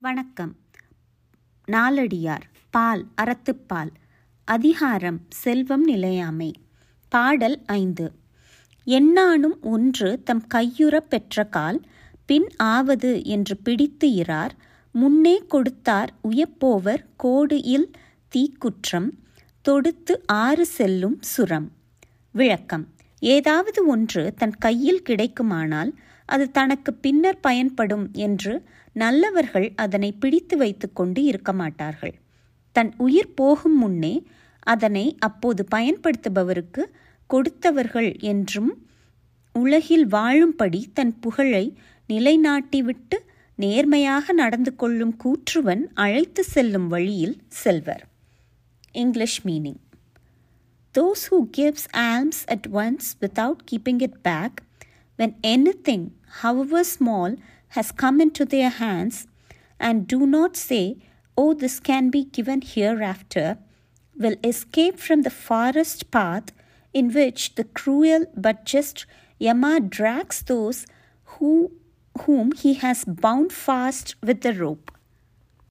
வணக்கம். நாலடியார் பால் அறத்துப்பால் அதிகாரம் செல்வம் நிலையாமை. பாடல் ஐந்து. எண்ணானும் ஒன்று தம் கையுறப் பெற்ற கால் பின் ஆவது என்று பிடித்து இரார் முன்னே கொடுத்தார் உயப்போவர் கோடு இல் தீக்குற்றம் தொடுத்து ஆறு செல்லும் சுரம். விளக்கம். ஏதாவது ஒன்று தன் கையில் கிடைக்குமானால் அது தனக்கு பின்னர் பயன்படும் என்று நல்லவர்கள் அதனை பிடித்து வைத்துக்கொண்டு இருக்க மாட்டார்கள். தன் உயிர் போகும் முன்னே அதனை அப்போது பயன்படுத்துபவருக்கு கொடுத்தவர்கள் என்றும் உலகில் வாழும்படி தன் புகழை நிலைநாட்டிவிட்டு நேர்மையாக நடந்து கொள்ளும் கூற்றுவன் அழைத்து செல்லும் வழியில் செல்வர். English meaning. Those who gives alms at once without keeping it back, when anything, however small, has come into their hands, and do not say, Oh, this can be given hereafter, will escape from the forest path in which the cruel but just Yama drags those who, whom he has bound fast with the rope.